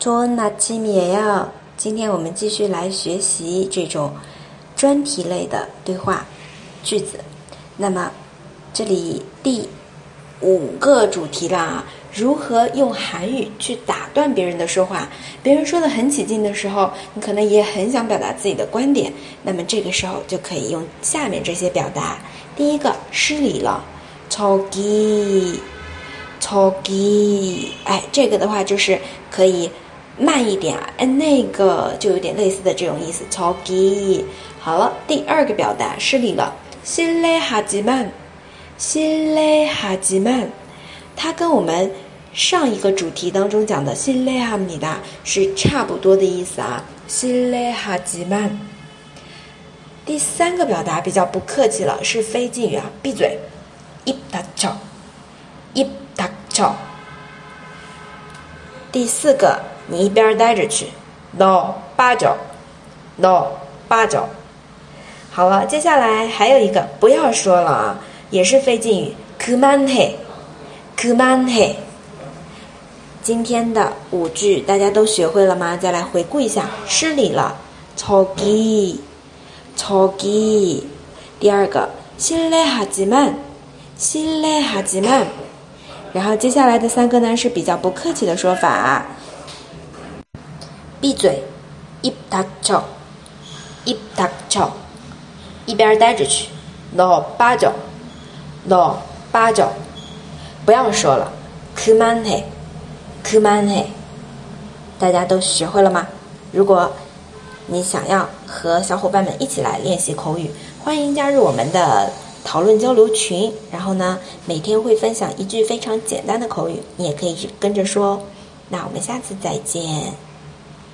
좋은아침이에 요。 今天我们继续来学习这种专题类的对话句子。那么，这里第五个主题啦，如何用韩语去打断别人的说话？别人说的很起劲的时候，你可能也很想表达自己的观点。那么这个时候就可以用下面这些表达。第一个，失礼了，超级。超级，哎，这个的话就是可以 慢一点啊，哎，那个就有点类似的这种意思。超级，好了，第二个表达是你了，心累哈吉曼，心累哈吉曼，它跟我们上一个主题当中讲的心累哈米达是差不多的意思啊，心累哈吉曼。第三个表达比较不客气了，是非敬语啊，闭嘴，一打脚，一。大吵。第四个，你一边待着去，no 八九，no 八九。好了，接下来还有一个，不要说了啊，也是非敬语，k m a n he k m a n he。今天的五句大家都学会了吗？再来回顾一下，失礼了，超级超级。第二个，실례하지 만， 실례하지 만。 然后接下来的三个呢是比较不客气的说法， 闭嘴，一打球，一打球，一边待着去，no 八九，no 八九，不要说了，k m a n he k m a n he 大家都学会了吗？如果你想要和小伙伴们一起来练习口语，欢迎加入我们的。讨论交流群，然后呢，每天会分享一句非常简单的口语，你也可以跟着说。那我们下次再见。